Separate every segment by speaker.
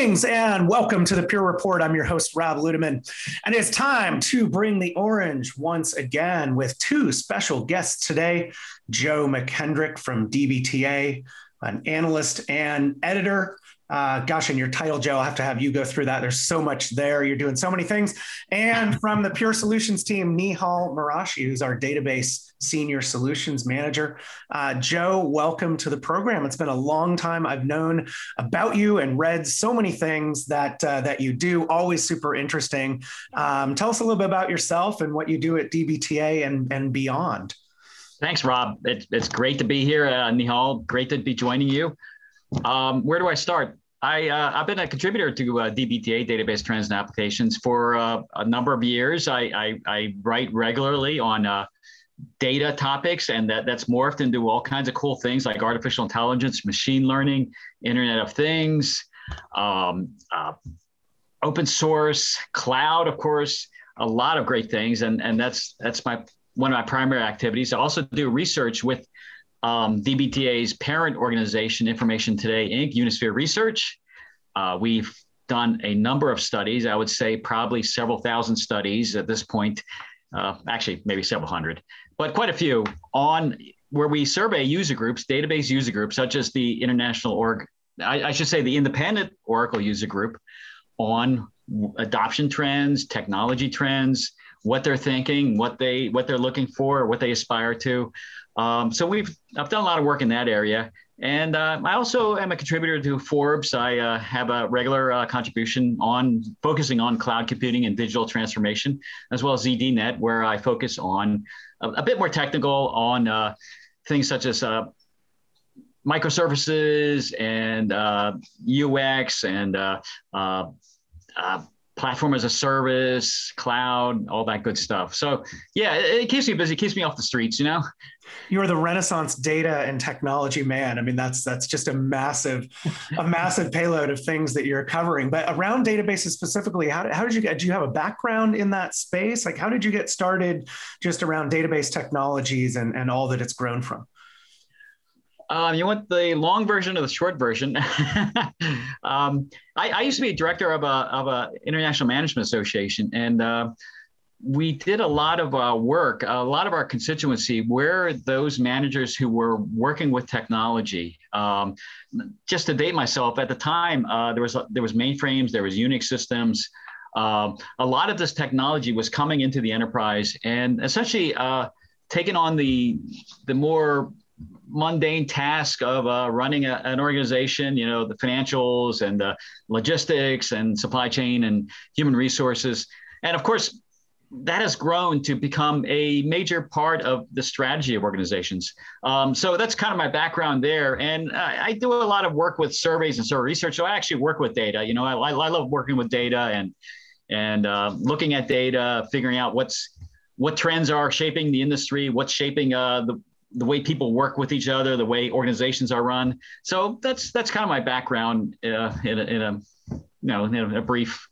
Speaker 1: Greetings and welcome to the Pure Report. I'm your host, Rob Ludeman. And it's time to bring the orange once again with two special guests today Joe McKendrick from DBTA, an analyst and editor uh, gosh, and your title, Joe, I'll have to have you go through that. There's so much there. You're doing so many things. And from the Pure Solutions team, Nihal Mirashi, who's our database senior solutions manager. Uh, Joe, welcome to the program. It's been a long time. I've known about you and read so many things that uh, that you do. Always super interesting. Um, tell us a little bit about yourself and what you do at DBTA and and beyond.
Speaker 2: Thanks, Rob. It, it's great to be here, uh, Nihal. Great to be joining you. Um, where do I start? I, uh, I've been a contributor to uh, DBTA database trends and applications for uh, a number of years. I, I, I write regularly on uh, data topics, and that, that's morphed into all kinds of cool things like artificial intelligence, machine learning, Internet of Things, um, uh, open source, cloud, of course, a lot of great things, and and that's that's my one of my primary activities. I also do research with um, DBTA's parent organization, Information Today Inc., Unisphere Research. Uh, we've done a number of studies, I would say probably several thousand studies at this point, uh, actually, maybe several hundred, but quite a few on where we survey user groups, database user groups, such as the International Org, I, I should say the Independent Oracle User Group, on adoption trends, technology trends, what they're thinking, what they what they're looking for, what they aspire to. Um, so we've I've done a lot of work in that area, and uh, I also am a contributor to Forbes. I uh, have a regular uh, contribution on focusing on cloud computing and digital transformation, as well as ZDNet, where I focus on a, a bit more technical on uh, things such as uh, microservices and UX uh, and platform as a service, cloud, all that good stuff. So yeah, it, it, keeps me busy, keeps me off the streets, you know.
Speaker 1: You're the Renaissance data and technology man. I mean, that's that's just a massive, a massive payload of things that you're covering. But around databases specifically, how, how did you get? Do you have a background in that space? Like, how did you get started just around database technologies and and all that it's grown from?
Speaker 2: Um, you want the long version or the short version? um, I, I, used to be a director of a of a international management association, and uh, we did a lot of uh, work. A lot of our constituency were those managers who were working with technology. Um, just to date myself, at the time uh, there was there was mainframes, there was Unix systems. Um, a lot of this technology was coming into the enterprise and essentially uh, taking on the the more mundane task of uh, running a, an organization, you know, the financials and the logistics and supply chain and human resources. And of course, that has grown to become a major part of the strategy of organizations. Um, so that's kind of my background there. And I, I, do a lot of work with surveys and survey research. So I actually work with data. You know, I, I love working with data and and uh, looking at data, figuring out what's what trends are shaping the industry, what's shaping uh, the, the way people work with each other, the way organizations are run. So that's that's kind of my background uh, in, a, in a know a brief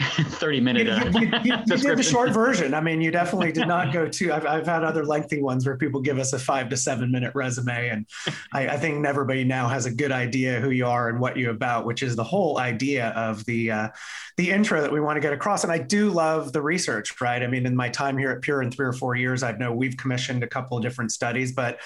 Speaker 2: 30 minute uh,
Speaker 1: you, you, you, you did the short version. I mean you definitely did not go to I've, I've had other lengthy ones where people give us a five to seven minute resume and I, I, think everybody now has a good idea who you are and what you're about which is the whole idea of the uh, the intro that we want to get across. And i do love the research right? I mean in my time here at pure in three or four years i know we've commissioned a couple of different studies but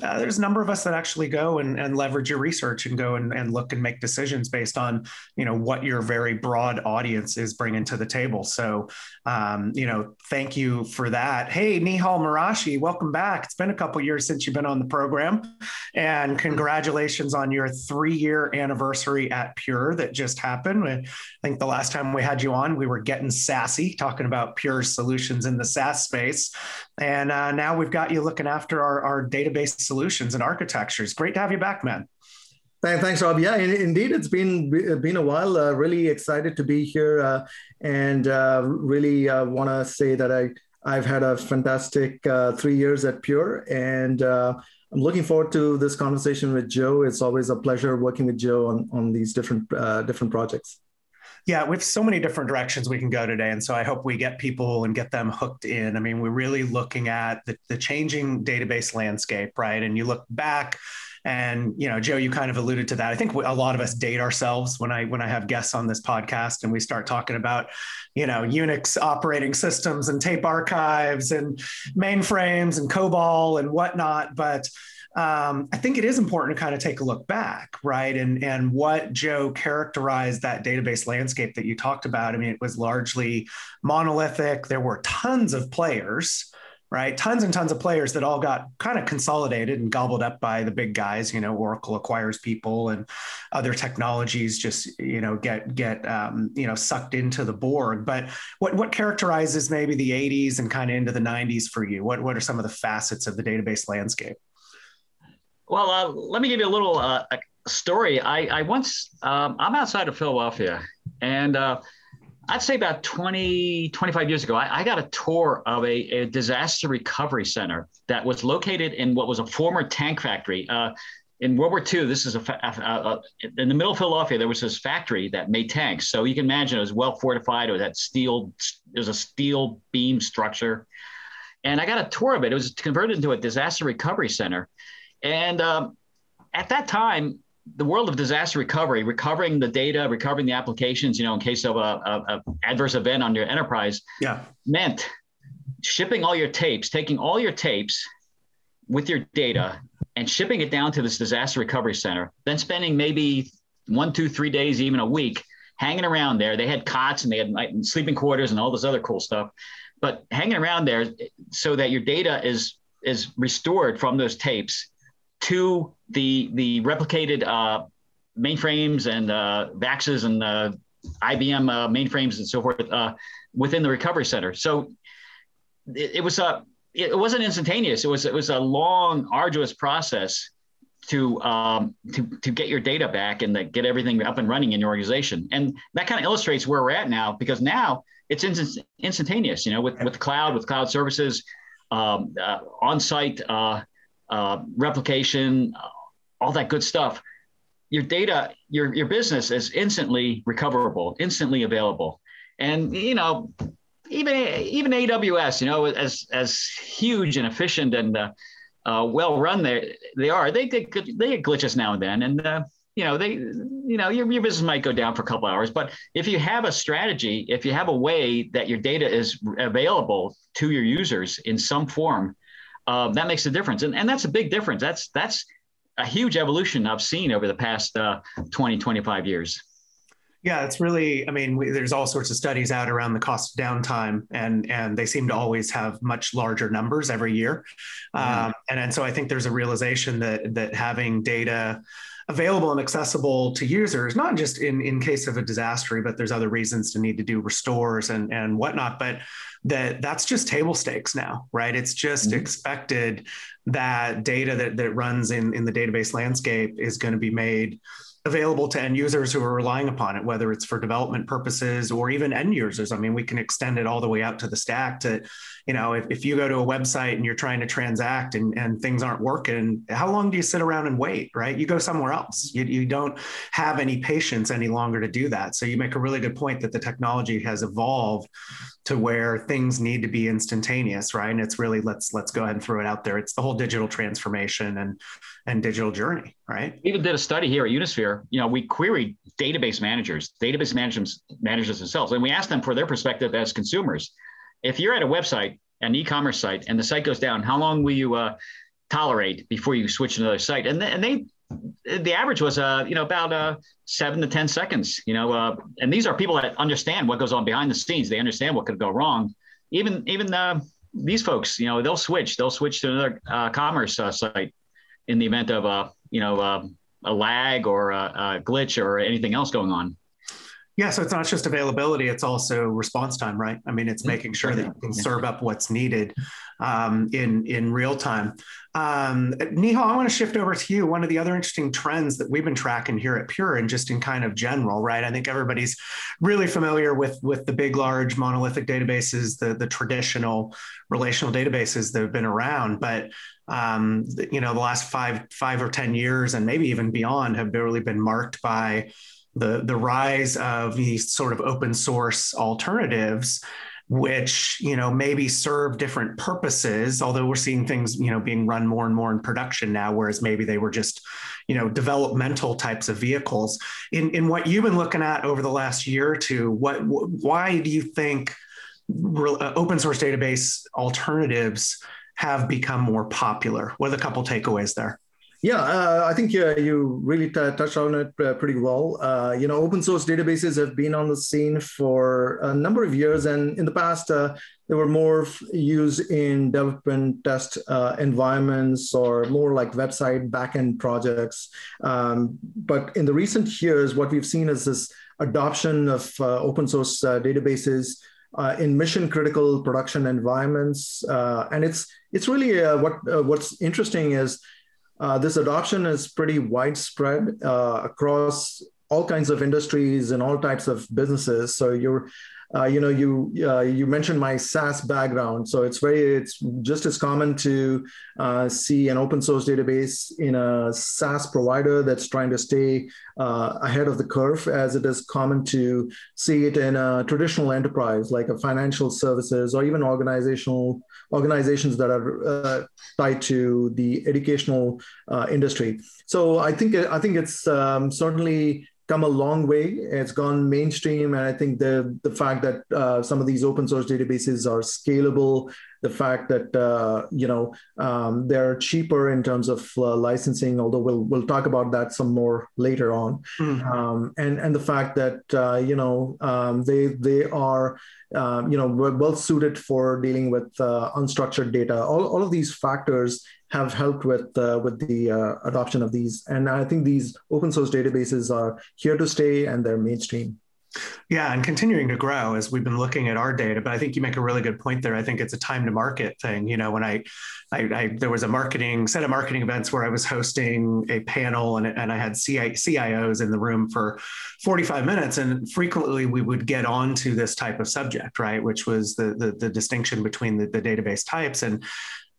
Speaker 1: uh, there's a number of us that actually go and, and leverage your research and go and, and look and make decisions based on you know what your very broad audience is bringing to the table. So um, you know thank you for that hey nihal mirashi welcome back it's been a couple years since you've been on the program and congratulations on your three year anniversary at pure that just happened i think the last time we had you on we were getting sassy talking about pure solutions in the saas space and uh, now we've got you looking after our, our database solutions and architectures. Great to have you back, man.
Speaker 3: Thanks, Rob. Yeah, indeed, it's been been a while. Uh, really excited to be here, uh, and uh, really uh, want to say that I I've had a fantastic uh, three years at Pure, and uh, I'm looking forward to this conversation with Joe. It's always a pleasure working with Joe on on these different different projects.
Speaker 1: Yeah, we have so many different directions we can go today. And so I hope we get people and get them hooked in. I mean, we're really looking at the, the changing database landscape, right? And you look back And you know, Joe, you kind of alluded to that. I think a lot of us date ourselves when I when I have guests on this podcast and we start talking about, you know, Unix operating systems and tape archives and mainframes and COBOL and whatnot. But um, I think it is important to kind of take a look back, right? And and what Joe characterized that database landscape that you talked about. I mean, it was largely monolithic. There were tons of players, right? Tons and tons of players that all got kind of consolidated and gobbled up by the big guys. You know, Oracle acquires people, and other technologies just you know get get um, you know sucked into the Borg. But what what characterizes maybe the 80s and kind of into the 90s for you? What what are some of the facets of the database landscape?
Speaker 2: Well, uh, let me give you a little uh, story. I, I once, um, I'm outside of Philadelphia, and uh, I'd say about 20, 25 years ago, I, I got a tour of a, a, disaster recovery center that was located in what was a former tank factory. Uh, in World War II, this is a, a, in the middle of Philadelphia. There was this factory that made tanks. So you can imagine it was well fortified. It had steel. It was a steel beam structure, and I got a tour of it. It was converted into a disaster recovery center, and um, at that time, the world of disaster recovery, recovering the data, recovering the applications, you know, in case of a, a, a adverse event on your enterprise,
Speaker 1: yeah,
Speaker 2: meant shipping all your tapes, taking all your tapes with your data and shipping it down to this disaster recovery center, then spending maybe one, two, three days, even a week hanging around there. They had cots and they had sleeping quarters and all this other cool stuff, but hanging around there so that your data is is restored from those tapes to the the replicated uh, mainframes and uh, VAXes and uh, IBM uh, mainframes and so forth uh, within the recovery center. So it, it was a it wasn't instantaneous. It was it was a long, arduous process to um, to to get your data back and get everything up and running in your organization. And that kind of illustrates where we're at now because now it's instant, instantaneous. You know, with with cloud, with cloud services, um, uh, on site uh, uh, replication, all that good stuff. Your data, your your business is instantly recoverable, instantly available, and you know, even even AWS, you know, as as huge and efficient and uh, uh, well run they they are, they get they get glitches now and then, and uh, you know they you know your, your business might go down for a couple hours but if you have a strategy if you have a way that your data is available to your users in some form uh, that makes a difference. And, and that's a big difference. That's, that's a huge evolution I've seen over the past uh, 20, 25 years.
Speaker 1: Yeah, it's really. I mean, we, there's all sorts of studies out around the cost of downtime, and and they seem to always have much larger numbers every year. Mm-hmm. Um, and and so I think there's a realization that that having data available and accessible to users, not just in in case of a disaster, but there's other reasons to need to do restores and and whatnot. But that that's just table stakes now, right? It's just mm-hmm. expected that data that, that runs in, in the database landscape is going to be made available to end users who are relying upon it, whether it's for development purposes or even end users. I mean, we can extend it all the way out to the stack to, you know, if, if you go to a website and you're trying to transact and, and things aren't working, how long do you sit around and wait, right? You go somewhere else. You, you don't have any patience any longer to do that. So you make a really good point that the technology has evolved to where things need to be instantaneous, right? And it's really let's let's go ahead and throw it out there. It's the whole digital transformation and and digital journey, right?
Speaker 2: We even did a study here at Unisphere. You know, we queried database managers, database managers managers themselves, and we asked them for their perspective as consumers. If you're at a website, an e-commerce site, and the site goes down, how long will you uh, tolerate before you switch to another site? And, th- and they the average was uh, you know about uh, seven to ten seconds you know uh, and these are people that understand what goes on behind the scenes they understand what could go wrong even even uh, these folks you know they'll switch they'll switch to another uh, commerce uh, site in the event of a you know a lag or a, a glitch or anything else going on
Speaker 1: yeah, so it's not just availability; it's also response time, right? I mean, it's making sure that you can serve up what's needed um, in in real time. Um, Nihal, I want to shift over to you. One of the other interesting trends that we've been tracking here at Pure, and just in kind of general, right? I think everybody's really familiar with with the big, large monolithic databases, the the traditional relational databases that have been around, but um, you know, the last five five or ten years, and maybe even beyond, have really been marked by the the rise of these sort of open source alternatives which you know maybe serve different purposes although we're seeing things you know being run more and more in production now whereas maybe they were just you know developmental types of vehicles. In in what you've been looking at over the last year or two what why do you think uh, open source database alternatives have become more popular? What are the couple takeaways there
Speaker 3: yeah, uh, I think yeah, you really t- touched on it uh, pretty well. Uh, you know, open source databases have been on the scene for a number of years, and in the past, uh, they were more used in development test uh, environments or more like website backend projects. Um, but in the recent years, what we've seen is this adoption of uh, open source databases. in mission critical production environments, and it's it's really what what's interesting is uh, this adoption is pretty widespread uh, across all kinds of industries and all types of businesses. So you're uh, you know, you uh, you mentioned my SaaS background, so it's very it's just as common to uh, see an open source database in a SaaS provider that's trying to stay uh, ahead of the curve, as it is common to see it in a traditional enterprise like a financial services or even organizational organizations that are uh, tied to the educational uh, industry. So I think I think it's um, certainly come a long way. It's gone mainstream, and I think the the fact that uh, some of these open source databases are scalable, the fact that uh, you know um, they're cheaper in terms of uh, licensing, although we'll we'll talk about that some more later on, mm-hmm. um, and and the fact that uh, you know um, they they are um, you know well suited for dealing with uh, unstructured data. All all of these factors have helped with uh, with the uh, adoption of these. And I think these open source databases are here to stay and they're mainstream.
Speaker 1: Yeah, and continuing to grow as we've been looking at our data. But I think you make a really good point there. I think it's a time to market thing. You know, when I, I, I there was a marketing set of marketing events where I was hosting a panel and, and I had CI, CIOs in the room for 45 minutes, and frequently we would get onto this type of subject, right? Which was the the, the distinction between the, the database types. And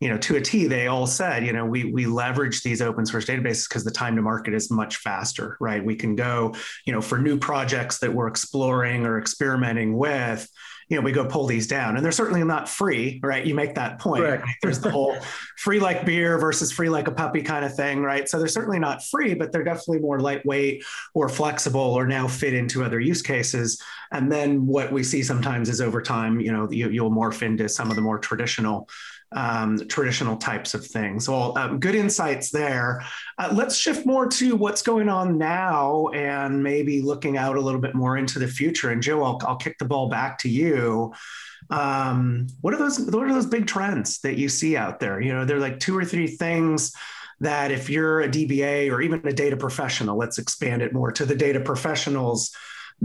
Speaker 1: you know, to a T, they all said, you know, we we leverage these open source databases because the time to market is much faster, right? We can go, you know, for new projects that we're exploring or experimenting with, you know, we go pull these down. And they're certainly not free, right? You make that point. Right? There's the whole free like beer versus free like a puppy kind of thing, right? So they're certainly not free, but they're definitely more lightweight or flexible or now fit into other use cases. And then what we see sometimes is over time, you know, you, you'll morph into some of the more traditional um, traditional types of things. Well, um, good insights there. Uh, let's shift more to what's going on now and maybe looking out a little bit more into the future. And Joe, I'll, I'll kick the ball back to you. Um, what are those? What are those big trends that you see out there? You know, they're like two or three things that if you're a DBA or even a data professional, let's expand it more to the data professionals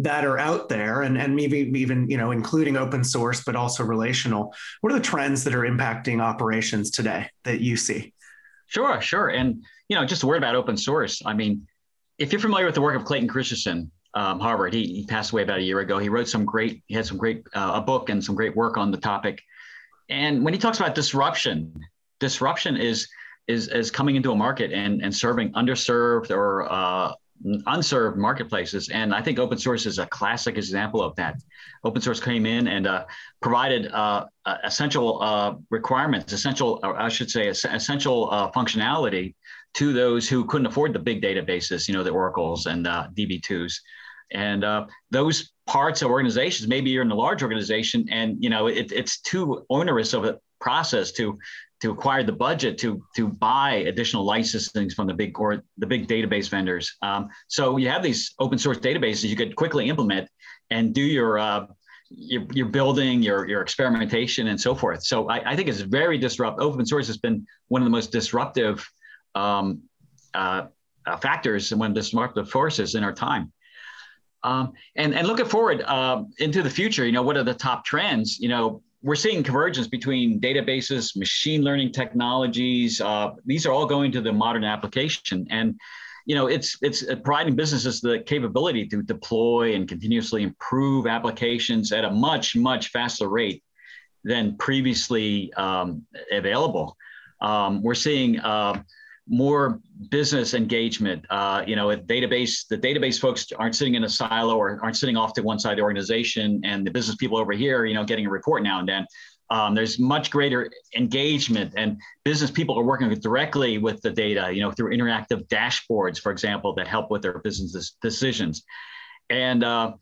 Speaker 1: that are out there and, and maybe even you know including open source but also relational what are the trends that are impacting operations today that you see?
Speaker 2: Sure sure. And you know just a word about open source. I mean if you're familiar with the work of clayton christensen um, harvard he, he, passed away about a year ago. He wrote some great he had some great uh, a book and some great work on the topic. And when he talks about disruption disruption is is is coming into a market and and serving underserved or uh, unserved marketplaces. And I think open source is a classic example of that. Open source came in and uh, provided uh, uh essential uh, requirements, essential, I should say, essential uh, functionality to those who couldn't afford the big databases, you know, the Oracles and DB2s. And those parts of organizations, maybe you're in a large organization and, you know, it, it's too onerous of a process to to acquire the budget to to buy additional licensings from the big or the big database vendors. Um, so you have these open source databases you could quickly implement and do your uh, your, your building, your your experimentation, and so forth. So I, I, think it's very disruptive. Open source has been one of the most disruptive um, uh, uh, factors and one of the disruptive forces in our time. Um, and and looking forward uh, into the future, you know, what are the top trends? You know, we're seeing convergence between databases, machine learning technologies. Uh, these are all going to the modern application, and you know it's it's providing businesses the capability to deploy and continuously improve applications at a much much faster rate than previously um, available. Um, we're seeing uh, more business engagement. Uh, you know, a database, the database folks aren't sitting in a silo or aren't sitting off to one side of the organization, and the business people over here, you know, getting a report now and then. Um, there's much greater engagement, and business people are working directly with the data. You know, through interactive dashboards, for example, that help with their business decisions. And uh,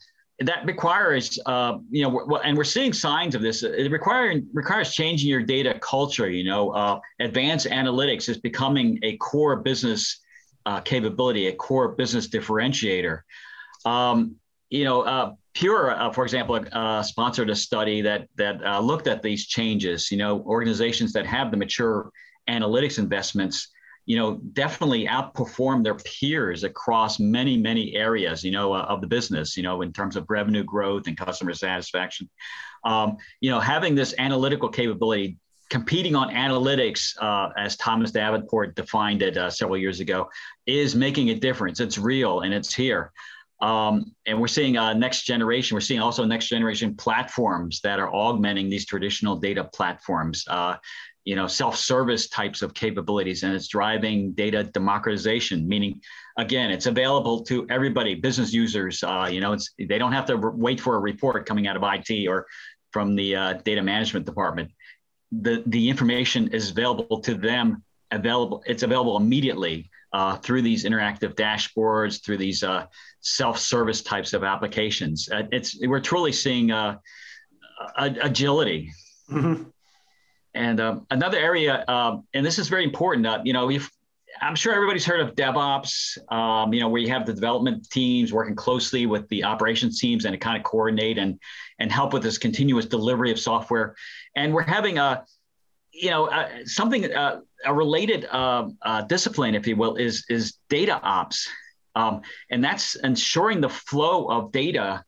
Speaker 2: that requires, uh, you know, and we're seeing signs of this. It requires requires changing your data culture. You know, uh, advanced analytics is becoming a core business uh, capability, a core business differentiator. Um, you know, uh, Pure, uh, for example, uh, sponsored a study that that looked at these changes. You know, organizations that have the mature analytics investments you know, definitely outperform their peers across many, many areas, you know, uh, of the business, you know, in terms of revenue growth and customer satisfaction. Um, you know, having this analytical capability, competing on analytics, uh, as Thomas Davenport defined it uh, several years ago, is making a difference. It's real and it's here. Um, and we're seeing uh, next generation. We're seeing also next generation platforms that are augmenting these traditional data platforms. Uh, you know self-service types of capabilities and it's driving data democratization meaning again it's available to everybody business users uh, you know it's they don't have to wait for a report coming out of it or from the uh, data management department. The the information is available to them available it's available immediately uh, through these interactive dashboards through these uh, self-service types of applications. Uh, it's we're truly seeing uh, agility. Mm-hmm. And um, another area, um, and this is very important, uh, you know, if I'm sure everybody's heard of DevOps, um, you know, where you have the development teams working closely with the operations teams and to kind of coordinate and and help with this continuous delivery of software. And we're having a, you know, something uh, a related uh, uh, discipline, if you will, is is data ops, um, and that's ensuring the flow of data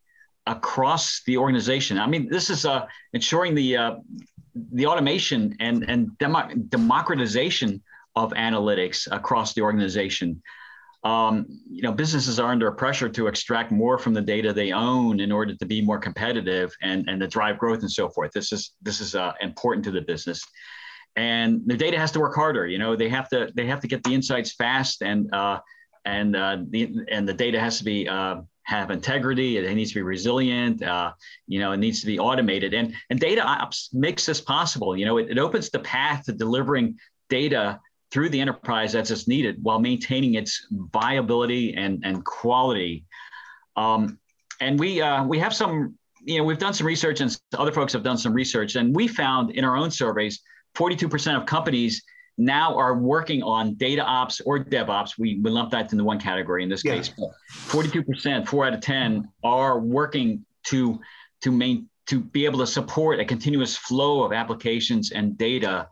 Speaker 2: across the organization. I mean, this is uh, ensuring the uh, the automation and, and demo, democratization of analytics across the organization. Um, you know, businesses are under pressure to extract more from the data they own in order to be more competitive and, and to drive growth and so forth. This is this is uh, important to the business, and the data has to work harder. You know, they have to they have to get the insights fast, and uh, and uh, the and the data has to be uh, have integrity. It needs to be resilient. Uh, you know, it needs to be automated. And and data ops makes this possible. You know, it, it opens the path to delivering data through the enterprise as it's needed while maintaining its viability and and quality. Um, and we uh, we have some. You know, we've done some research, and other folks have done some research, and we found in our own surveys, 42% of companies now are working on data ops or DevOps. We, we lump that into one category in this yeah. case. 42%, four out of 10 are working to, to, main, to be able to support a continuous flow of applications and data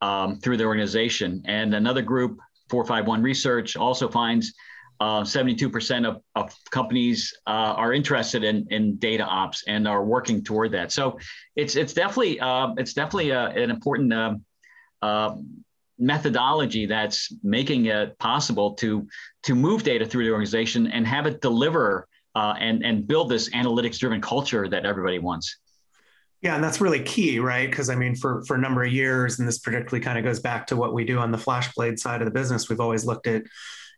Speaker 2: um, through the organization. And another group, 451 Research, also finds uh, 72% of, of companies uh, are interested in, in data ops and are working toward that. So it's it's definitely uh, it's definitely uh, an important um, uh, methodology that's making it possible to to move data through the organization and have it deliver uh, and and build this analytics driven culture that everybody wants.
Speaker 1: Yeah, and that's really key, right? Because I mean, for for a number of years, and this particularly kind of goes back to what we do on the FlashBlade side of the business. We've always looked at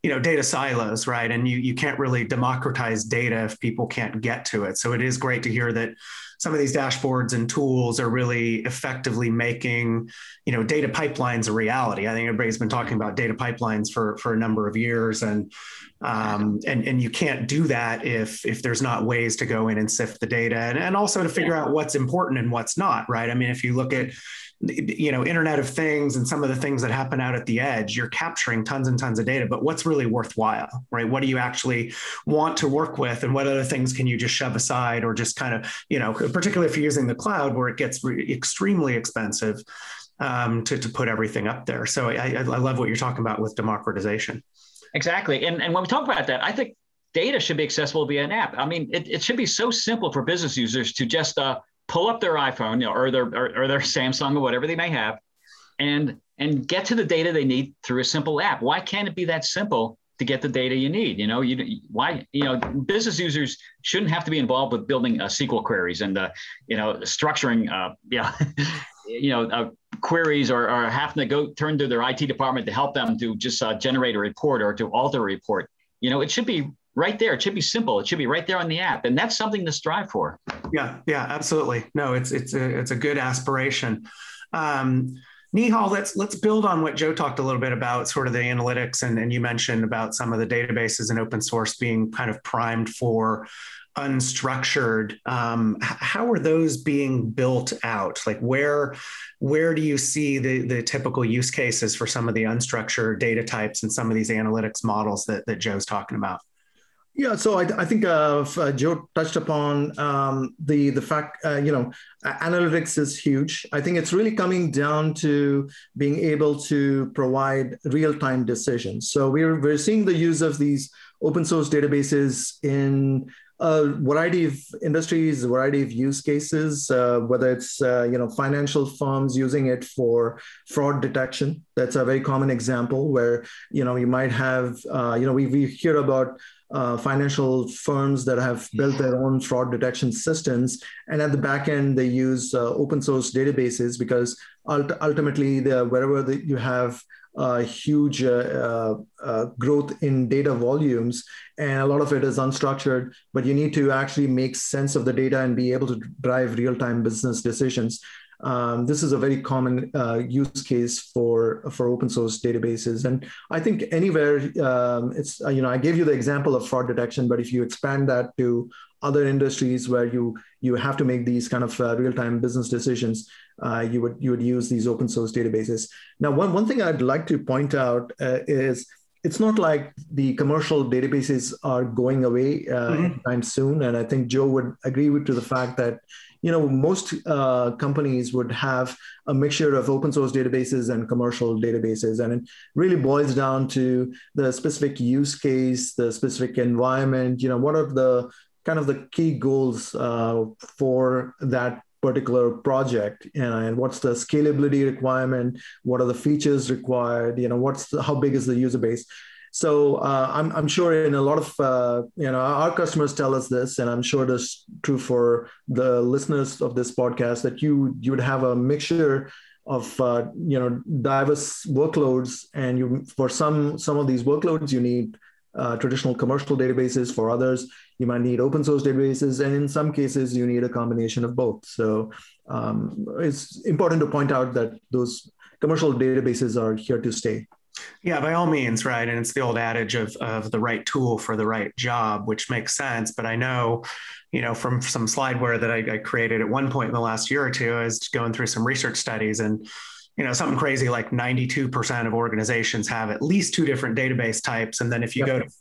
Speaker 1: you know data silos right? And you you can't really democratize data if people can't get to it. So it is great to hear that some of these dashboards and tools are really effectively making you know data pipelines a reality. I think everybody's been talking about data pipelines for for a number of years and um, and and you can't do that if if there's not ways to go in and sift the data and, and also to figure out what's important and what's not right? I mean if you look at you know internet of things and some of the things that happen out at the edge you're capturing tons and tons of data. But what's really worthwhile right? What do you actually want to work with? And what other things can you just shove aside or just kind of you know particularly if you're using the cloud where it gets re- extremely expensive um, to, to put everything up there. So I, I love what you're talking about with democratization.
Speaker 2: Exactly. And, and when we talk about that i think data should be accessible via an app. I mean it, it should be so simple for business users to just uh, pull up their iPhone you know, or their or, or their Samsung or whatever they may have, and and get to the data they need through a simple app. Why can't it be that simple to get the data you need? You know, you why you know business users shouldn't have to be involved with building uh, SQL queries and uh, you know structuring uh, yeah you know uh, queries or, or having to go turn to their IT department to help them to just uh, generate a report or to alter a report. You know, it should be right there. It should be simple. It should be right there on the app, and that's something to strive for.
Speaker 1: Yeah, yeah, absolutely. No, it's it's a it's a good aspiration. Um, Nihal, let's let's build on what Joe talked a little bit about, sort of the analytics, and, and you mentioned about some of the databases and open source being kind of primed for unstructured. Um, how are those being built out? Like where where do you see the the typical use cases for some of the unstructured data types and some of these analytics models that that Joe's talking about?
Speaker 3: Yeah, so I, I think uh, uh, Joe touched upon um, the the fact uh, you know analytics is huge. I think it's really coming down to being able to provide real time decisions. So we're we're seeing the use of these open source databases in a variety of industries, a variety of use cases, uh, whether it's uh, you know financial firms using it for fraud detection. That's a very common example where you know you might have uh, you know we, we hear about uh, financial firms that have built their own fraud detection systems. And at the back end, they use uh, open source databases because ult- ultimately, the, wherever the, you have uh, huge uh, uh, growth in data volumes, and a lot of it is unstructured, but you need to actually make sense of the data and be able to drive real time business decisions. Um, this is a very common uh, use case for for open source databases, and I think anywhere um, it's uh, you know I gave you the example of fraud detection, but if you expand that to other industries where you you have to make these kind of uh, real time business decisions, uh, you would you would use these open source databases. Now, one one thing I'd like to point out uh, is it's not like the commercial databases are going away uh, mm-hmm. anytime soon. And I think Joe would agree with to the fact that you know most uh, companies would have a mixture of open source databases and commercial databases and it really boils down to the specific use case the specific environment you know what are the kind of the key goals uh, for that particular project and what's the scalability requirement what are the features required you know what's the, how big is the user base so uh, I'm, I'm sure in a lot of uh, you know our customers tell us this, and I'm sure that's true for the listeners of this podcast that you you would have a mixture of uh, you know diverse workloads, and you for some some of these workloads you need uh, traditional commercial databases. For others, you might need open source databases, and in some cases you need a combination of both. So um, it's important to point out that those commercial databases are here to stay.
Speaker 1: Yeah, by all means, right. And it's the old adage of, of the right tool for the right job, which makes sense. But I know, you know, from some slideware that I, I created at one point in the last year or two, I was going through some research studies and you know something crazy like 92% of organizations have at least two different database types. And then if you yep. go to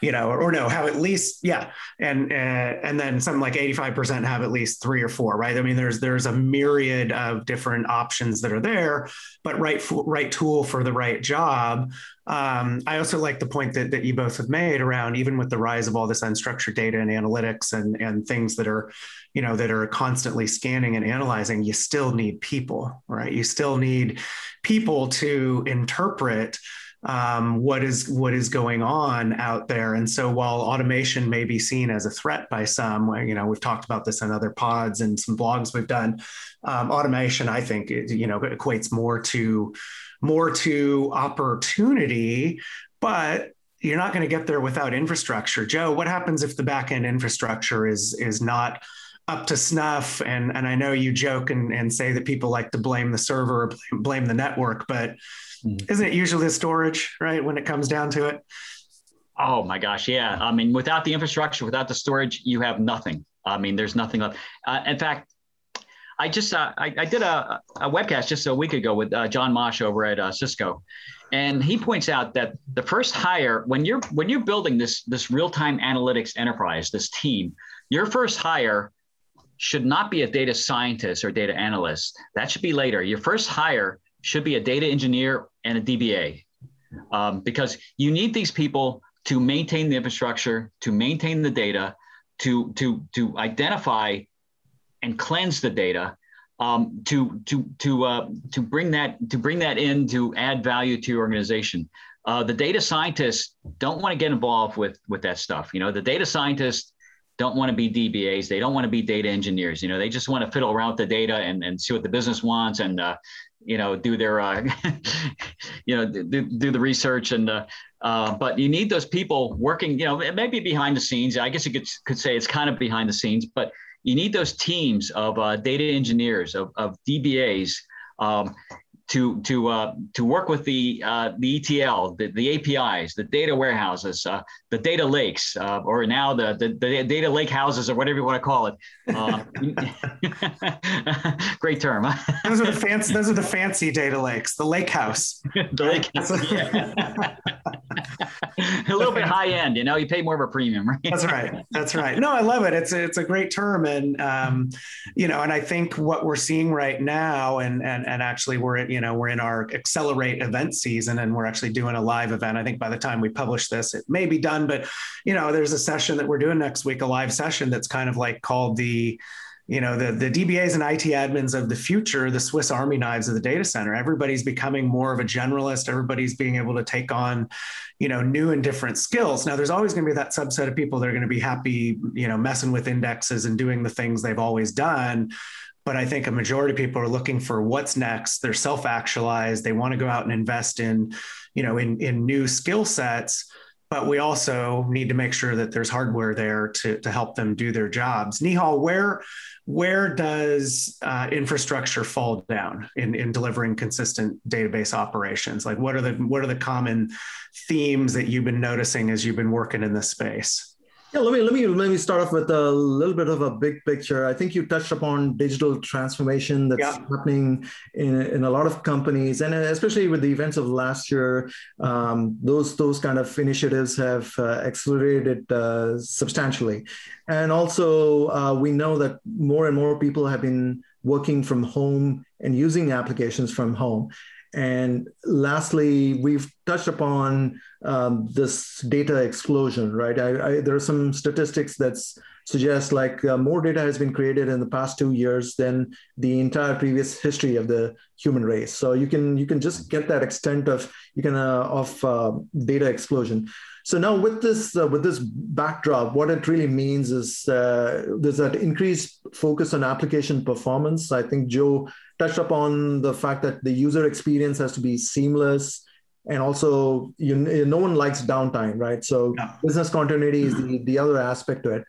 Speaker 1: you know or, or, no have at least yeah. And uh, and then something like 85% have at least three or four right? I mean there's there's a myriad of different options that are there but right right tool for the right job um, I also like the point that, that you both have made around even with the rise of all this unstructured data and analytics and, and things that are, you know, that are constantly scanning and analyzing, you still need people, right? You still need people to interpret um, what is what is going on out there. And so while automation may be seen as a threat by some, you know, we've talked about this in other pods and some blogs we've done. Um, automation, I think, you know, equates more to more to opportunity, but you're not going to get there without infrastructure. Joe, what happens if the backend infrastructure is is not up to snuff? And and I know you joke and, and say that people like to blame the server or blame, blame the network, but mm. isn't it usually the storage, right? When it comes down to it.
Speaker 2: Oh my gosh, yeah. I mean, without the infrastructure, without the storage, you have nothing. I mean, there's nothing left. Uh, in fact, I just uh, I, I, did a, a, webcast just a week ago with uh, John Mosh over at uh, Cisco, and he points out that the first hire when you're when you're building this this real time analytics enterprise, this team, your first hire should not be a data scientist or data analyst. That should be later. Your first hire should be a data engineer and a DBA, um, because you need these people to maintain the infrastructure, to maintain the data, to to to identify and cleanse the data um, to to to uh, to bring that to bring that in to add value to your organization. Uh, the data scientists don't want to get involved with with that stuff. You know, the data scientists don't want to be DBAs. They don't want to be data engineers. You know, they just want to fiddle around with the data and, and see what the business wants and, uh, you know, do their, uh, you know, do, do the research and, uh, uh, but you need those people working, you know, maybe behind the scenes. I guess you could, could say it's kind of behind the scenes, but you need those teams of uh, data engineers, of, of DBAs, um, to to uh, to work with the uh, the ETL, the, the APIs, the data warehouses, uh, the data lakes, uh, or now the, the, the data lake houses, or whatever you want to call it. Uh, great term.
Speaker 1: those are the fancy. Those are the fancy data lakes. The lake house. the lake house.
Speaker 2: a little bit high end, you know. You pay more of a premium, right?
Speaker 1: That's right. That's right. No, I love it. It's a, it's a great term, and um, you know, and I think what we're seeing right now, and and and actually we're you know we're in our accelerate event season and we're actually doing a live event i think by the time we publish this it may be but you know there's a session that we're doing next week a live session that's kind of like called the you know the, the dbas and it admins of the future the swiss army knives of the data center everybody's becoming more of a generalist everybody's being able to take on you know new and different skills now there's always going to be that subset of people that are going to be happy you know messing with indexes and doing the things they've always done but I think a majority of people are looking for what's next. They're self-actualized. They want to go out and invest in, you know, in in new skill sets. But we also need to make sure that there's hardware there to, to help them do their jobs. Nihal, where where does uh, infrastructure fall down in, in delivering consistent database operations? Like what are the what are the common themes that you've been noticing as you've been working in this space?
Speaker 3: Yeah, let me let me let me start off with a little bit of a big picture. I think you touched upon digital transformation that's yeah. happening in, in a lot of companies, and especially with the events of last year, um, those those kind of initiatives have uh, accelerated uh, substantially. And also, uh, we know that more and more people have been working from home and using applications from home. And lastly, we've touched upon um, this data explosion, right? I, I, there are some statistics that suggest like uh, more data has been created in the past two years than the entire previous history of the human race. So you can you can just get that extent of you can uh, of uh, data explosion. So now with this uh, with this backdrop, what it really means is uh, there's that increased focus on application performance. I think Joe touched upon the fact that the user experience has to be seamless and also you, no one likes downtime right so yeah. business continuity is the, the other aspect to it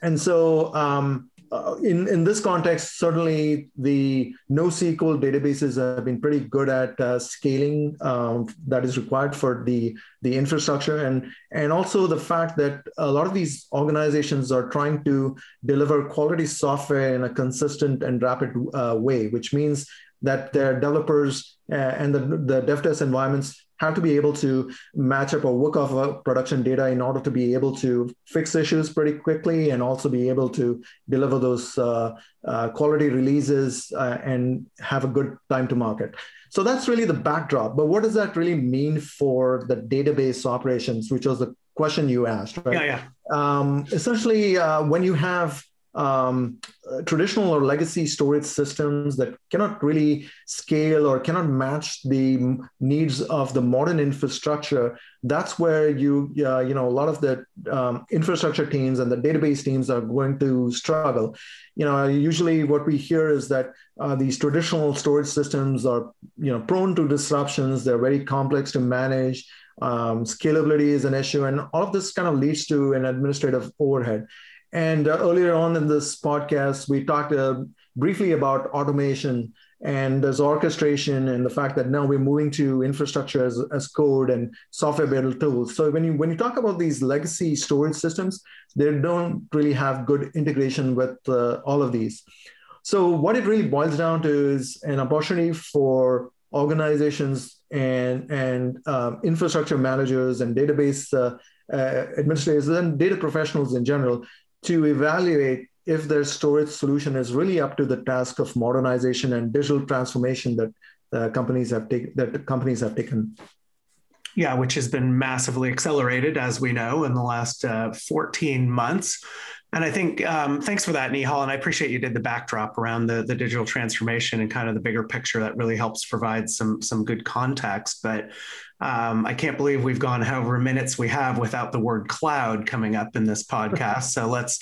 Speaker 3: and so um, uh, in, in this context, certainly the NoSQL databases have been pretty good at uh, scaling um, that is required for the, the infrastructure. And, and also the fact that a lot of these organizations are trying to deliver quality software in a consistent and rapid uh, way, which means that their developers uh, and the, the DevTest environments have to be able to match up or work off of production data in order to be able to fix issues pretty quickly and also be able to deliver those uh, uh, quality releases uh, and have a good time to market. So that's really the backdrop. But what does that really mean for the database operations, which was the question you asked, right?
Speaker 1: Yeah, yeah.
Speaker 3: Um, essentially, uh, when you have um, uh, traditional or legacy storage systems that cannot really scale or cannot match the needs of the modern infrastructure that's where you uh, you know a lot of the um, infrastructure teams and the database teams are going to struggle. You know usually what we hear is that uh, these traditional storage systems are you know prone to disruptions. They're very complex to manage. Um, scalability is an issue and all of this kind of leads to an administrative overhead and uh, earlier on in this podcast, we talked uh, briefly about automation and there's orchestration and the fact that now we're moving to infrastructure as, as code and software built tools. So when you when you talk about these legacy storage systems, they don't really have good integration with uh, all of these. So what it really boils down to is an opportunity for organizations and and um, infrastructure managers and database uh, uh, administrators and data professionals in general to evaluate if their storage solution is really up to the task of modernization and digital transformation that uh, companies have taken that companies have taken
Speaker 1: yeah which has been massively accelerated as we know in the last uh, 14 months And I think um, thanks for that, Nihal. And I appreciate you did the backdrop around the, the digital transformation and kind of the bigger picture that really helps provide some some good context. But um, I can't believe we've gone however minutes we have without the word cloud coming up in this podcast. so let's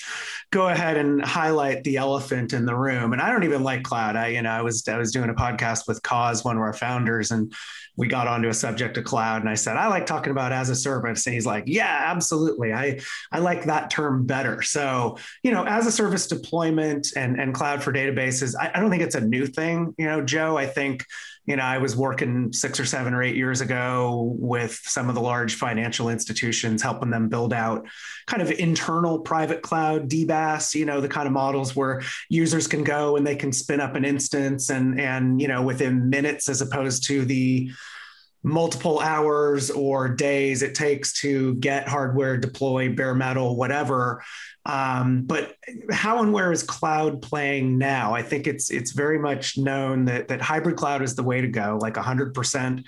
Speaker 1: go ahead and highlight the elephant in the room. And I don't even like cloud. I, you know, I was I was doing a podcast with Coz, one of our founders, and we got onto a subject of cloud. And I said, I like talking about as a service. And he's like, Yeah, absolutely. I I like that term better. So, you know, as a service deployment and, and cloud for databases, I, I don't think it's a new thing. You know, Joe, I think you know, I was working six or seven or eight years ago with some of the large financial institutions, helping them build out kind of internal private cloud DBaaS, you know, the kind of models where users can go and they can spin up an instance and, and, you know, within minutes as opposed to the, multiple hours or days it takes to get hardware, deploy bare metal, whatever. Um, but how and where is cloud playing now? I think it's it's very much known that that hybrid cloud is the way to go, like 100%.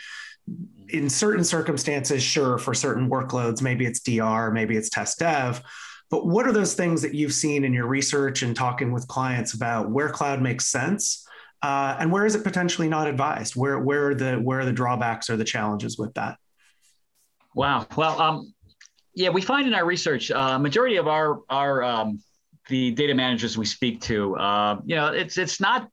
Speaker 1: In certain circumstances, sure, for certain workloads, maybe it's DR, maybe it's test dev. But what are those things that you've seen in your research and talking with clients about where cloud makes sense uh, and where is it potentially not advised? Where where are the where are the drawbacks or the challenges with that?
Speaker 2: Wow. Well, um, yeah, we find in our research, uh, majority of our our um, the data managers we speak to, uh, you know, it's it's not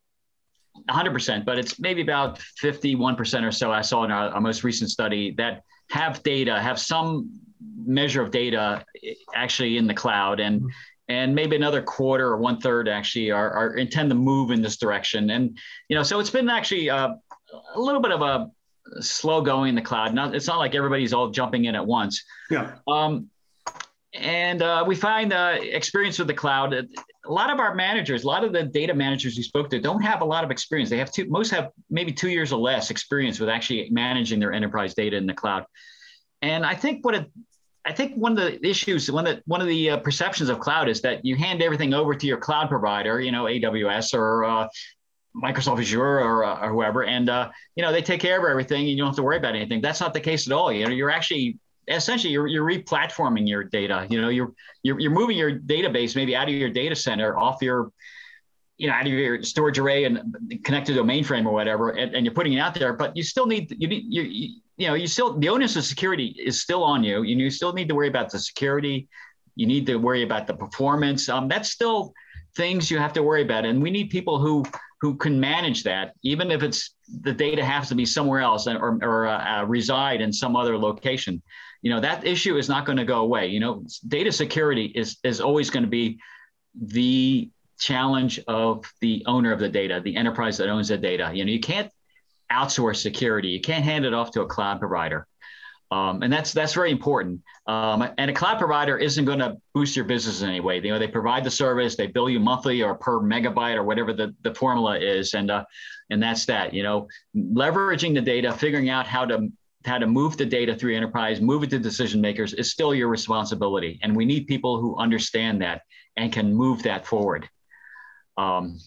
Speaker 2: 100%, but it's maybe about 51% or so. I saw in our, our most recent study that have data, have some measure of data actually in the cloud, and mm-hmm and maybe another quarter or one third actually are, are, intend to move in this direction. And you know, so it's been actually uh, a little bit of a slow going in the cloud. Not it's not like everybody's all jumping in at once.
Speaker 1: Yeah.
Speaker 2: Um, and uh, we find uh, experience with the cloud. A lot of our managers, a lot of the data managers we spoke to, don't have a lot of experience. They have two, most have maybe two years or less experience with actually managing their enterprise data in the cloud. And I think what it I think one of the issues, one of the, one of the uh, perceptions of cloud is that you hand everything over to your cloud provider, you know, AWS or uh, Microsoft Azure or, uh, or whoever, and uh, you know they take care of everything. And you don't have to worry about anything. That's not the case at all. You know, you're actually essentially you're, you're replatforming your data. You know, you're, you're you're moving your database maybe out of your data center, off your you know, out of your storage array and connected to a mainframe or whatever, and, and, you're putting it out there, but you still need you need you, you know, you still the onus of security is still on you. You, you still need to worry about the security. You need to worry about the performance. Um, that's still things you have to worry about, and we need people who who can manage that, even if it's the data has to be somewhere else or, or uh, uh, reside in some other location. You know, that issue is not going to go away. You know, data security is is always going to be the challenge of the owner of the data, the enterprise that owns the data. You know, you can't outsource security. You can't hand it off to a cloud provider. Um, and that's that's very important. Um, and a cloud provider isn't going to boost your business in any way. You know, they provide the service, they bill you monthly or per megabyte or whatever the, the formula is, and uh, and that's that. You know, leveraging the data, figuring out how to how to move the data through enterprise, move it to decision makers is still your responsibility. And we need people who understand that and can move that forward. Um,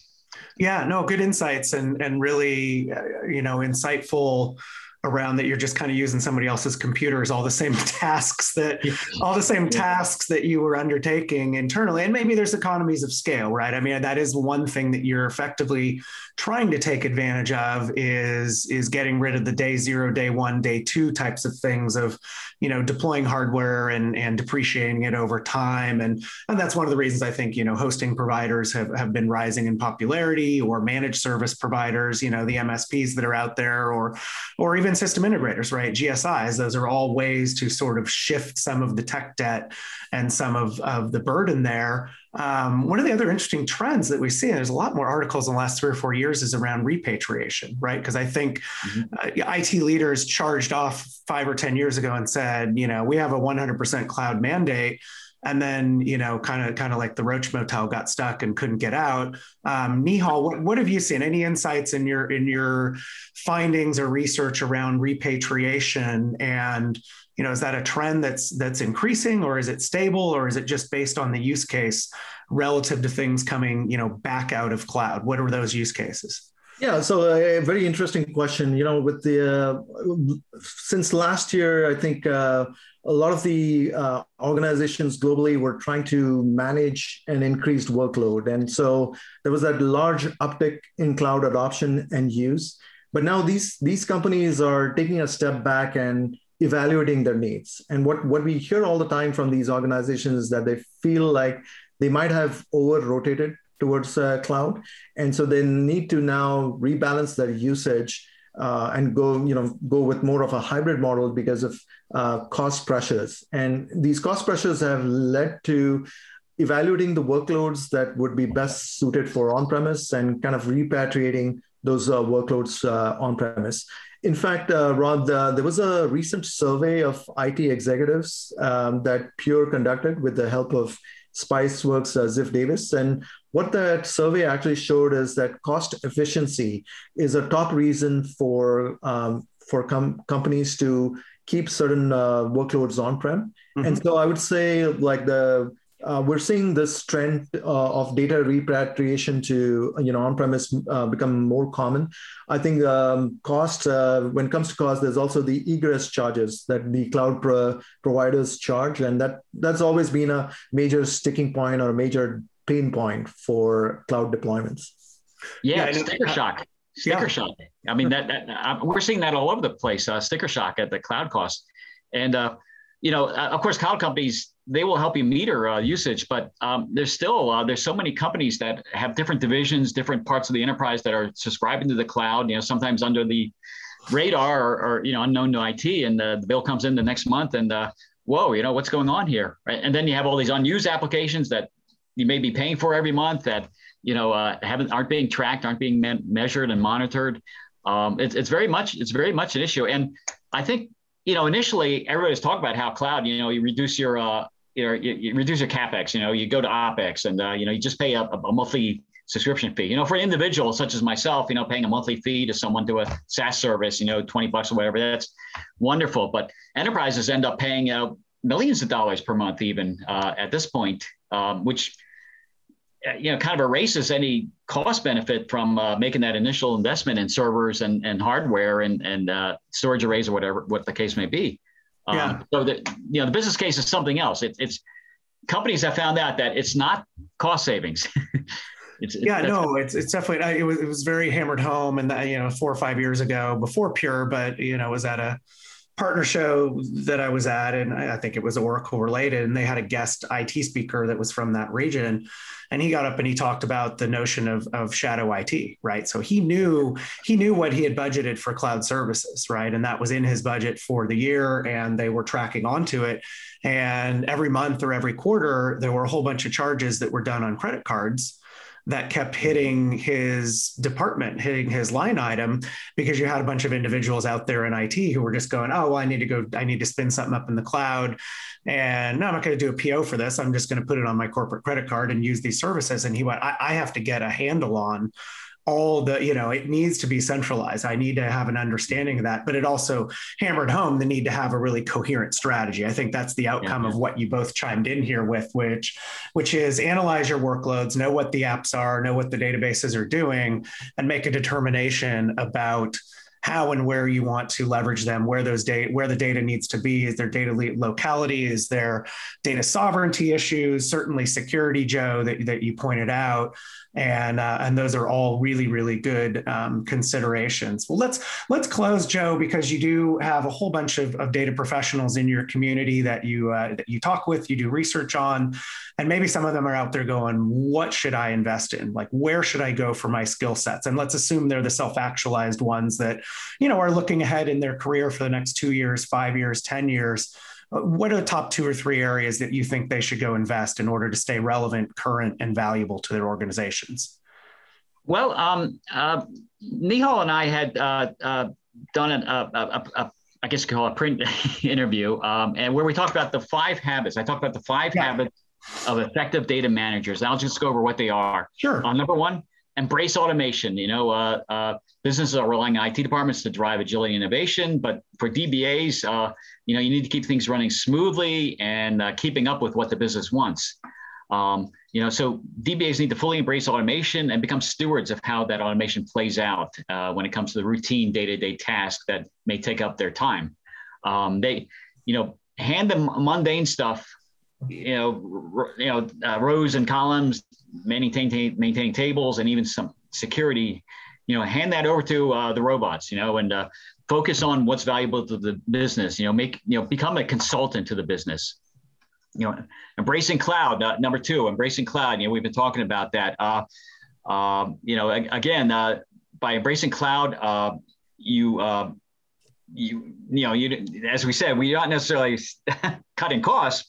Speaker 1: yeah, no, good insights and and really, uh, you know, insightful around that you're just kind of using somebody else's computers all the same tasks that all the same tasks that you were undertaking internally. And maybe there's economies of scale right? I mean that is one thing that you're effectively trying to take advantage of is is getting rid of the day zero day one day two types of things of you know deploying hardware and and depreciating it over time. And and that's one of the reasons i think you know hosting providers have, have been rising in popularity or managed service providers you know the msps that are out there or or even system integrators right? Gsis those are all ways to sort of shift some of the tech debt and some of, of the burden there um, one of the other interesting trends that we see, and there's a lot more articles in the last three or four years, is around repatriation, right? Because I think mm-hmm. uh, IT leaders charged off five or 10 years ago and said, you know, we have a 100% cloud mandate. And then, you know, kind of, kind of like the Roach Motel got stuck and couldn't get out. Um, Nihal, what, what have you seen? Any insights in your in your findings or research around repatriation and you know is that a trend that's that's increasing or is it stable or is it just based on the use case relative to things coming you know back out of cloud what are those use cases
Speaker 3: yeah so a very interesting question you know with the uh, since last year i think uh, a lot of the uh, organizations globally were trying to manage an increased workload. And so there was that large uptick in cloud adoption and use. But now these, these companies are taking a step back and evaluating their needs. And what, what we hear all the time from these organizations is that they feel like they might have over rotated towards uh, cloud. And so they need to now rebalance their usage uh, and go, you know, go with more of a hybrid model because of uh, cost pressures. And these cost pressures have led to evaluating the workloads that would be best suited for on-premise and kind of repatriating those uh, workloads uh, on-premise. In fact, uh, Rob, uh, there was a recent survey of IT executives um, that Pure conducted with the help of Spiceworks uh, Ziff Davis. And what that survey actually showed is that cost efficiency is a top reason for um, for com- companies to keep certain uh, workloads on prem. Mm-hmm. And so I would say like the uh, we're seeing this trend uh, of data repatriation to you know on-premise uh, become more common. I think um, cost uh, when it comes to cost, there's also the egress charges that the cloud pro- providers charge, and that that's always been a major sticking point or a major pain point for cloud deployments.
Speaker 2: Yeah, yeah sticker shock. Sticker yeah. shock. I mean that, that uh, we're seeing that all over the place. Uh, sticker shock at the cloud cost, and you know, of course, cloud companies they will help you meter uh, usage, but um, there's still uh, there's so many companies that have different divisions, different parts of the enterprise that are subscribing to the cloud. You know, sometimes under the radar or, or you know unknown to IT, and the, the, bill comes in the next month, and uh, whoa, you know what's going on here, right? And then you have all these unused applications that you may be paying for every month that you know uh, haven't aren't being tracked, aren't being me- measured and monitored. Um, it's, it's very much it's very much an issue, and I think you know, initially everybody's talking about how cloud, you know, you reduce your, uh, you know, you, you, reduce your capex. You know, you go to opex, and uh, you know, you just pay a, a, monthly subscription fee. You know, for individuals such as myself, you know, paying a monthly fee to someone to a SaaS service, you know, twenty bucks or whatever, that's wonderful. But enterprises end up paying uh, millions of dollars per month, even uh, at this point, um, which uh, you know kind of erases any cost benefit from uh, making that initial investment in servers and, and hardware and and uh, storage arrays or whatever what the case may be. Um, yeah. So that you know the business case is something else. It, it's companies have found out that it's not cost savings.
Speaker 1: it's, yeah, no, it's it's definitely it was it was very hammered home, and that, you know four or five years ago before Pure, but you know was at a partner show that I was at, and I think it was Oracle related, and they had a guest IT speaker that was from that region, and he got up and he talked about the notion of, of shadow IT, right? So he knew he knew what he had budgeted for cloud services, right, and that was in his budget for the year, and they were tracking onto it, and every month or every quarter there were a whole bunch of charges that were done on credit cards that kept hitting his department, hitting his line item, because you had a bunch of individuals out there in IT who were just going, oh, well, I need to go, I need to spin something up in the cloud. And no, I'm not going to do a PO for this. I'm just going to put it on my corporate credit card and use these services. And he went, I, I have to get a handle on all the you know it needs to be centralized i need to have an understanding of that but it also hammered home the need to have a really coherent strategy i think that's the outcome yeah. of what you both chimed in here with which which is analyze your workloads know what the apps are know what the databases are doing and make a determination about how and where you want to leverage them, where those data, where the data needs to be. Is there data locality? Is there data sovereignty issues? Certainly security, Joe, that, that you pointed out and uh, and those are all really really good um, considerations. Well, let's let's close, Joe, because you do have a whole bunch of, of data professionals in your community that you uh, that you talk with, you do research on, and maybe some of them are out there going, "What should I invest in? Like, where should I go for my skill sets?" And let's assume they're the self actualized ones that you know are looking ahead in their career for the next two years, five years, ten years what are the top two or three areas that you think they should go invest in order to stay relevant, current, and valuable to their organizations?
Speaker 2: Well, um, uh, Nihal and I had uh, uh, done an, a, a, a, I guess you could call it a print interview, um, and where we talked about the five habits. I talked about the five yeah. habits of effective data managers. And I'll just go over what they are.
Speaker 1: Sure.
Speaker 2: Uh, number one, embrace automation. You know, uh, uh, businesses are relying on IT departments to drive agility and innovation, but for DBAs, uh, you know, you need to keep things running smoothly and uh, keeping up with what the business wants. Um, you know, so DBAs need to fully embrace automation and become stewards of how that automation plays out uh, when it comes to the routine day-to-day tasks that may take up their time. Um, they, you know, hand them mundane stuff, you know, you know, uh, rows and columns, maintaining maintaining tables, and even some security. You know, hand that over to uh, the robots. You know, and uh, focus on what's valuable to the business. You know, make you know become a consultant to the business. You know, embracing cloud. Uh, number two, embracing cloud. You know, we've been talking about that. Uh, um, you know, again, uh, by embracing cloud, uh, you uh, you you know you as we said, we're not necessarily cutting costs,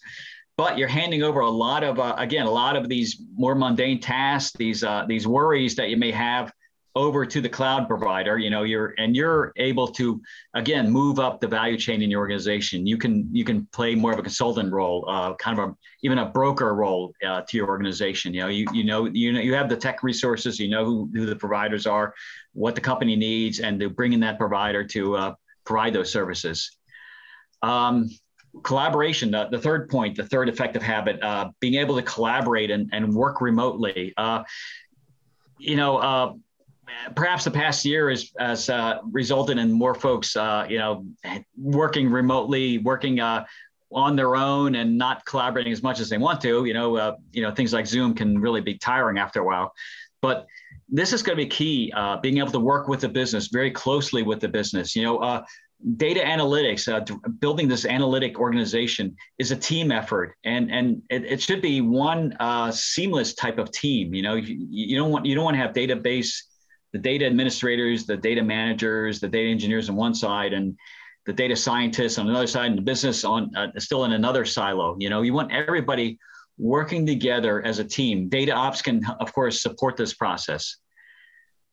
Speaker 2: but you're handing over a lot of again a lot of these more mundane tasks, these uh, these worries that you may have over to the cloud provider you know you're and you're able to again move up the value chain in your organization. You can you can play more of a consultant role uh, kind of a even a broker role uh, to your organization. You know you you know you know you have the tech resources you know who, who the providers are what the company needs and to bring in that provider to uh, provide those services. Um, collaboration the, the, third point the third effective habit uh, being able to collaborate and, and work remotely. Uh, you know uh, perhaps the past year has, has uh, resulted in more folks, uh, you know, working remotely, working uh, on their own, and not collaborating as much as they want to. You know, uh, you know, things like Zoom can really be tiring after a while. But this is going to be key: uh, being able to work with the business very closely with the business. You know. Uh, data analytics, building this analytic organization is a team effort, and and it, it should be one seamless type of team. You know, you, you don't want you don't want to have database the data administrators, the data managers, the data engineers on one side, and the data scientists on another side, and the business on uh, still in another silo. You know, you want everybody working together as a team. Data ops can, of course, support this process.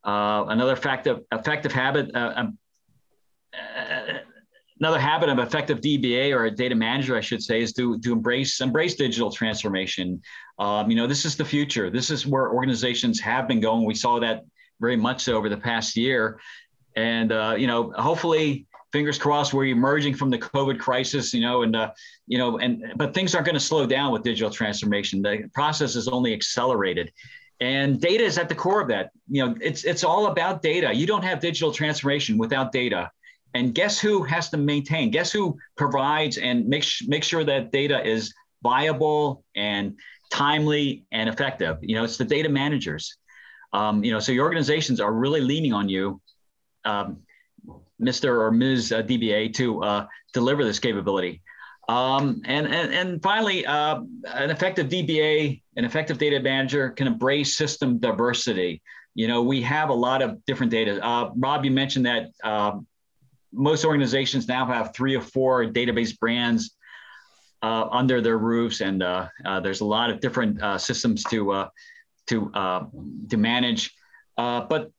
Speaker 2: Uh, another effective effective habit. Uh, um, uh, another habit of effective DBA or a data manager, I should say, is to, to embrace embrace digital transformation. Um, you know, this is the future. This is where organizations have been going. We saw that very much so over the past year. And, uh, you know, hopefully, fingers crossed, we're emerging from the COVID crisis, you know, and, uh, you know, and, but things aren't going to slow down with digital transformation. The process is only accelerated. And data is at the core of that. You know, it's, it's all about data. You don't have digital transformation without data. And guess who has to maintain? Guess who provides and makes make sure that data is viable and timely and effective? You know, it's the data managers. Um, you know, so your organizations are really leaning on you, um, Mr. or Ms. Uh, DBA, to uh, deliver this capability. Um, and, and, and finally, uh, an effective DBA, an effective data manager can embrace system diversity. You know, we have a lot of different data. Uh, Rob, you mentioned that um, most organizations now have three or four database brands uh, under their roofs, and uh, uh, there's a lot of different systems to to uh, to manage. Uh, but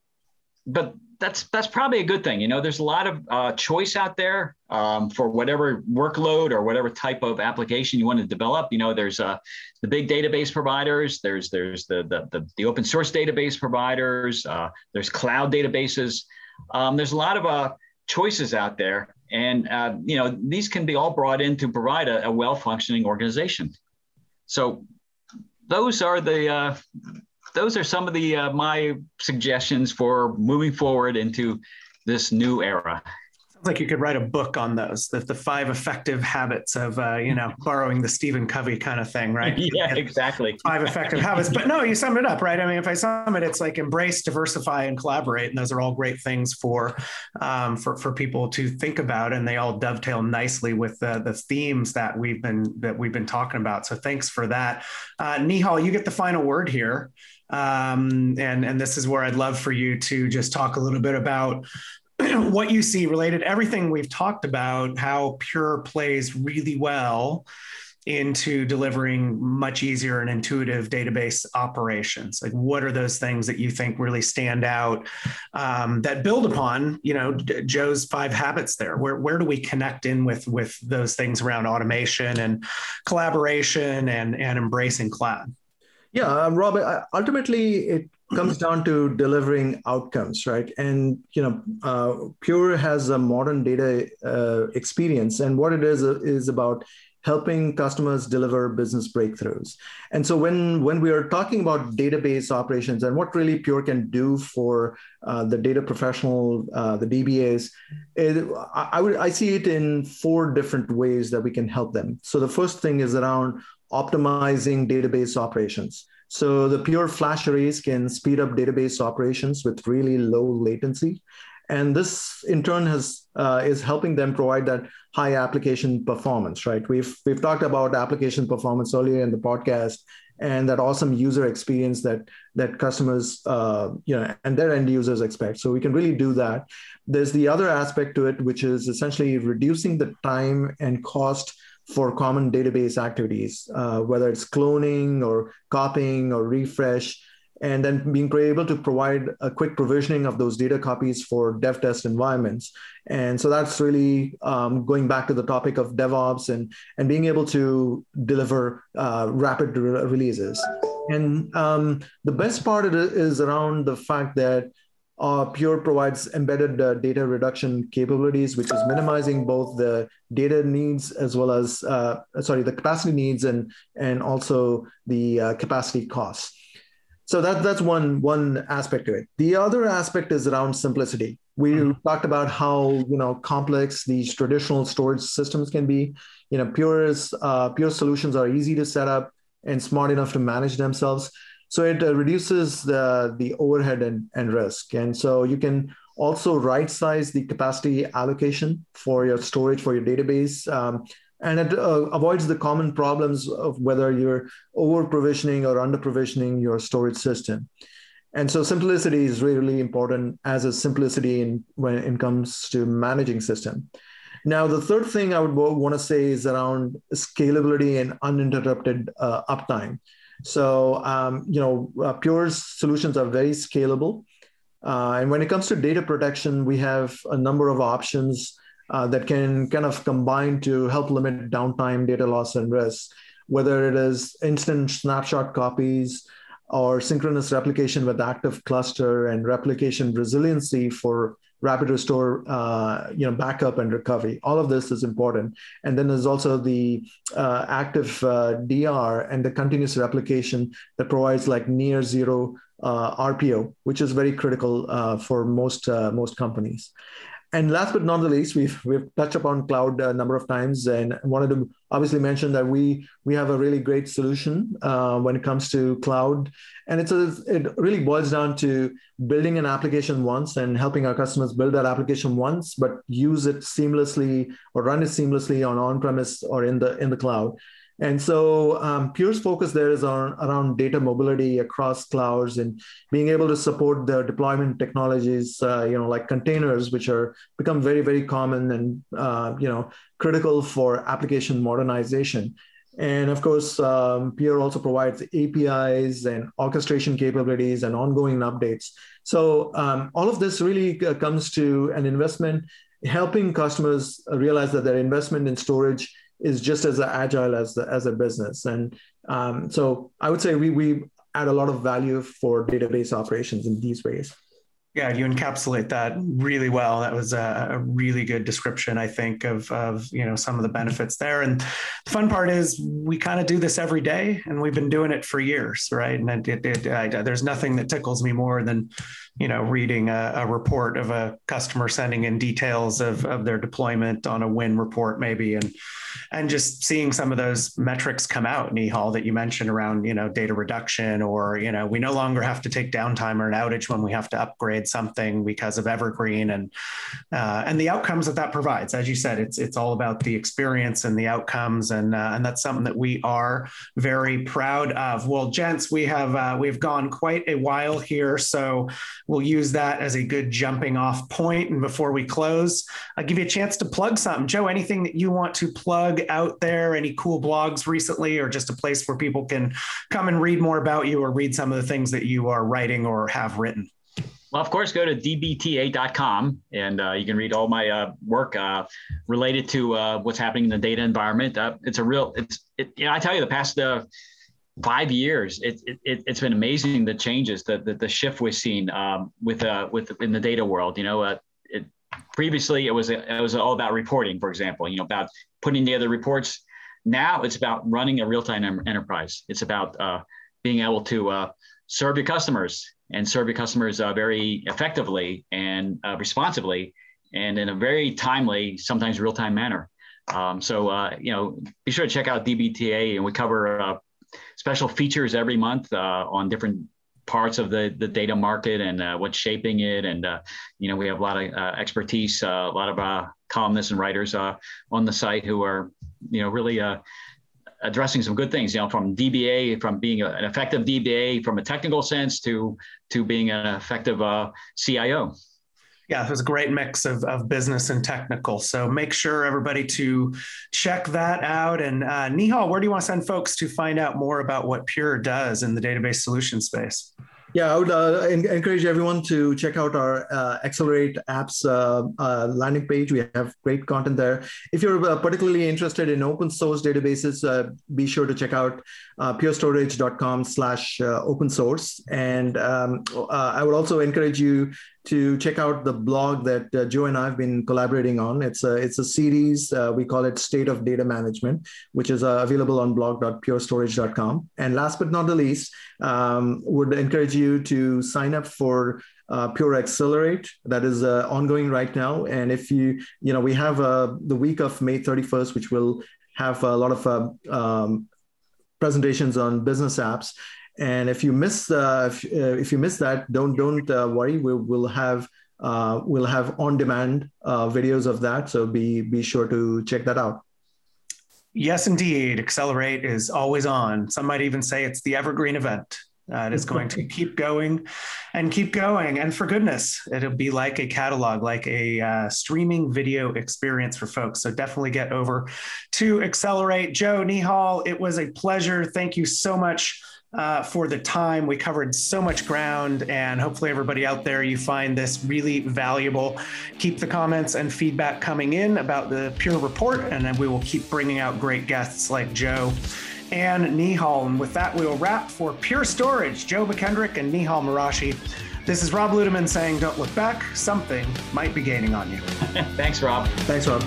Speaker 2: but that's that's probably a good thing. You know, there's a lot of uh, choice out there um, for whatever workload or whatever type of application you want to develop. You know, there's uh, the big database providers. There's there's the the, the, the open source database providers. Uh, there's cloud databases. Um, there's a lot of uh, choices out there, and uh, you know these can be all brought in to provide a, a well functioning organization. So those are the uh, those are some of the uh, my suggestions for moving forward into this new era
Speaker 1: like you could write a book on those the, the five effective habits of uh, you know borrowing the stephen covey kind of thing right?
Speaker 2: Yeah exactly.
Speaker 1: five effective habits. But no you sum it up right? I mean if i sum it it's like embrace diversify and collaborate and those are all great things for um, for, for people to think about and they all dovetail nicely with the, the themes that we've been that we've been talking about. So thanks for that. Uh, nihal you get the final word here. Um, and and this is where I'd love for you to just talk a little bit about what you see related everything we've talked about how pure plays really well into delivering much easier and intuitive database operations. Like what are those things that you think really stand out um, that build upon you know joe's five habits there? Where, where do we connect in with with those things around automation and collaboration and and embracing cloud?
Speaker 3: Yeah um, rob ultimately it comes down to delivering outcomes right and you know uh, pure has a modern data uh, experience and what it is uh, is about helping customers deliver business breakthroughs. And so when, when we are talking about database operations and what really Pure can do for uh, the data professional, uh, the DBAs, it, I, would, I see it in four different ways that we can help them. So the first thing is around optimizing database operations. So the Pure Flash arrays can speed up database operations with really low latency. And this in turn has uh, is helping them provide that high application performance right? We've we've talked about application performance earlier in the podcast and that awesome user experience that that customers uh, you know and their end users expect. So we can really do that. There's the other aspect to it which is essentially reducing the time and cost for common database activities uh, whether it's cloning or copying or refresh and then being able to provide a quick provisioning of those data copies for dev test environments. And so that's really um, going back to the topic of DevOps and, and being able to deliver uh, rapid re- releases. And um, the best part is around the fact that uh, Pure provides embedded uh, data reduction capabilities, which is minimizing both the data needs as well as, uh, sorry, the capacity needs and, and also the uh, capacity costs. So that that's one one aspect to it. The other aspect is around simplicity. We mm-hmm. talked about how you know complex these traditional storage systems can be. You know pure's uh, pure solutions are easy to set up and smart enough to manage themselves so it uh, reduces the the overhead and, and risk and so you can also right size the capacity allocation for your storage for your database um, and it uh, avoids the common problems of whether you're over provisioning or under provisioning your storage system. And so simplicity is really important as a simplicity in when it comes to managing system. Now, the third thing I would want to say is around scalability and uninterrupted uh, uptime. So, um, you know, uh, Pure's solutions are very scalable. Uh, and when it comes to data protection, we have a number of options uh, that can kind of combine to help limit downtime, data loss, and risk, whether it is instant snapshot copies or synchronous replication with active cluster and replication resiliency for rapid restore, uh, you know, backup and recovery. All of this is important. And then there's also the uh, active uh, DR and the continuous replication that provides like near zero uh, RPO, which is very critical uh, for most uh, most companies and last but not the least, we've we've touched upon cloud a number of times, and wanted to obviously mention that we we have a really great solution uh, when it comes to cloud, and it's a, it really boils down to building an application once and helping our customers build that application once, but use it seamlessly or run it seamlessly on on premise or in the in the cloud. And so um, Pure's focus there is on around data mobility across clouds and being able to support the deployment technologies, uh, you know, like containers, which are become very, very common and uh, you know critical for application modernization. And of course, um, Pure also provides APIs and orchestration capabilities and ongoing updates. So um, all of this really uh, comes to an investment helping customers realize that their investment in storage is just as agile as the, as a business. And um, so I would say we we add a lot of value for database operations in these ways.
Speaker 1: Yeah, you encapsulate that really well. That was a, a, really good description, I think, of, of you know some of the benefits there. And the fun part is we kind of do this every day, and we've been doing it for years, right? And it, it, it, I, there's nothing that tickles me more than you know reading a, a, report of a customer sending in details of, of their deployment on a win report, maybe, and and just seeing some of those metrics come out, Nihal, that you mentioned around you know data reduction, or you know we no longer have to take downtime or an outage when we have to upgrade something because of Evergreen and uh, and the outcomes that that provides. As you said, it's it's all about the experience and the outcomes, and uh, and that's something that we are very proud of. Well, gents, we have uh, we've gone quite a while here, so we'll use that as a good jumping off point. And before we close, I'll give you a chance to plug something. Joe, anything that you want to plug out there? Any cool blogs recently, or just a place where people can come and read more about you or read some of the things that you are writing or have written?
Speaker 2: Well, of course, go to dbta.com and uh, you can read all my uh, work uh, related to uh, what's happening in the data environment. Uh, it's a real, it's, it, you know, I tell you, the past uh, five years, it, it, has been amazing the changes, the, the, the shift we've seen um, with, with in the data world. You know, it, previously it was it was all about reporting, for example. You know, about putting together reports Now it's about running a real-time enterprise. It's about being able to serve your customers and serve your customers uh, very effectively and uh, responsively and in a very timely, sometimes real-time manner. Um, so, uh, you know, be sure to check out DBTA and we cover uh, special features every month uh, on different parts of the, the data market and uh, what's shaping it. And, you know, we have a lot of expertise, a lot of columnists and writers on the site who are, you know, really addressing some good things, you know, from DBA, from being a, an effective DBA from a technical sense to to being an effective uh, CIO.
Speaker 1: Yeah, it was a great mix of, of business and technical. So make sure everybody to check that out. And uh, Nihal, where do you want to send folks to find out more about what Pure does in the database solution space?
Speaker 3: Yeah, I would uh, encourage everyone to check out our uh, Accelerate apps uh, uh landing page. We have great content there. If you're uh, particularly interested in open source databases, uh, be sure to check out purestorage.com slash open source. And um, I would also encourage you to check out the blog that uh, Joe and I have been collaborating on. It's a it's a series. Uh, we call it State of Data Management, which is uh, available on blog.purestorage.com. And last but not the least, um, would encourage you to sign up for uh, Pure Accelerate that is uh, ongoing right now. And if you you know we have uh, the week of May 31st, which will have a lot of um, presentations on business apps and if you miss uh, if, uh, if you miss that, don't don't uh, worry. We'll, we'll have uh, we'll have on demand uh, videos of that. So be be sure to check that out.
Speaker 1: Yes, indeed. Accelerate is always on. Some might even say it's the evergreen event. Uh, it is going to keep going and keep going. And for goodness, it'll be like a catalog, like a uh, streaming video experience for folks. So definitely get over to Accelerate. Joe Nihal, it was a pleasure. Thank you so much uh, for the time. We covered so much ground, and hopefully, everybody out there, you find this really valuable. Keep the comments and feedback coming in about the Pure Report, and then we will keep bringing out great guests like Joe and Nihal. And with that, we will wrap for Pure Storage, Joe McKendrick and Nihal Mirashi. This is Rob Ludeman saying, Don't look back. Something might be gaining on you.
Speaker 2: Thanks, Rob.
Speaker 3: Thanks, Rob.